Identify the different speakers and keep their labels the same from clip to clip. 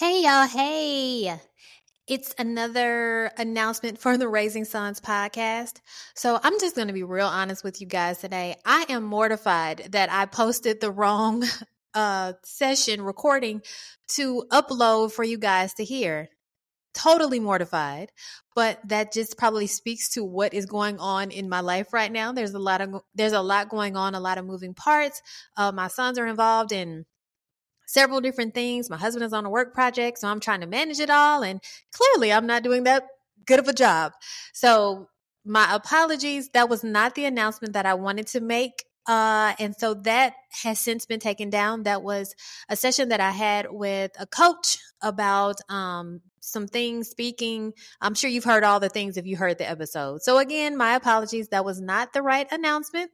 Speaker 1: Hey, y'all. Hey. It's another announcement for the Raising Sons podcast. So I'm just going to be real honest with you guys today. I am mortified that I posted the wrong uh, session recording to upload for you guys to hear. Totally mortified, but that just probably speaks to what is going on in my life right now. There's a lot of there's a lot going on, a lot of moving parts. Uh, my sons are involved in several different things. My husband is on a work project, so I'm trying to manage it all. And clearly, I'm not doing that good of a job. So, my apologies. That was not the announcement that I wanted to make. Uh, and so that has since been taken down. That was a session that I had with a coach about um, some things speaking. I'm sure you've heard all the things if you heard the episode. So, again, my apologies. That was not the right announcement.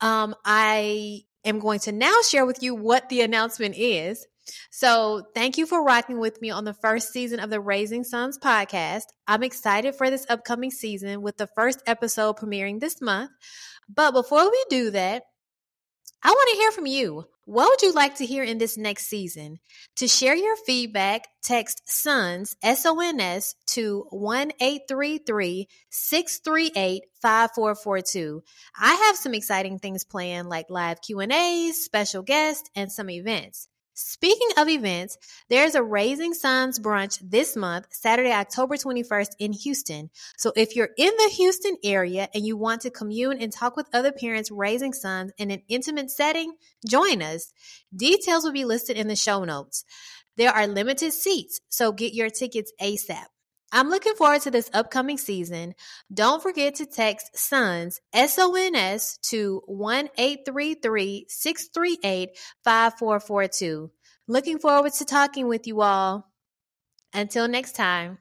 Speaker 1: Um, I am going to now share with you what the announcement is. So, thank you for rocking with me on the first season of the Raising Sons podcast. I'm excited for this upcoming season with the first episode premiering this month. But before we do that, I want to hear from you. What would you like to hear in this next season? To share your feedback, text SONS, S O N S, to 1 638 5442. I have some exciting things planned like live Q&As, special guests, and some events. Speaking of events, there's a Raising Sons brunch this month, Saturday, October 21st in Houston. So if you're in the Houston area and you want to commune and talk with other parents raising sons in an intimate setting, join us. Details will be listed in the show notes. There are limited seats, so get your tickets ASAP. I'm looking forward to this upcoming season. Don't forget to text SONS, S O N S, to 1 638 5442. Looking forward to talking with you all. Until next time.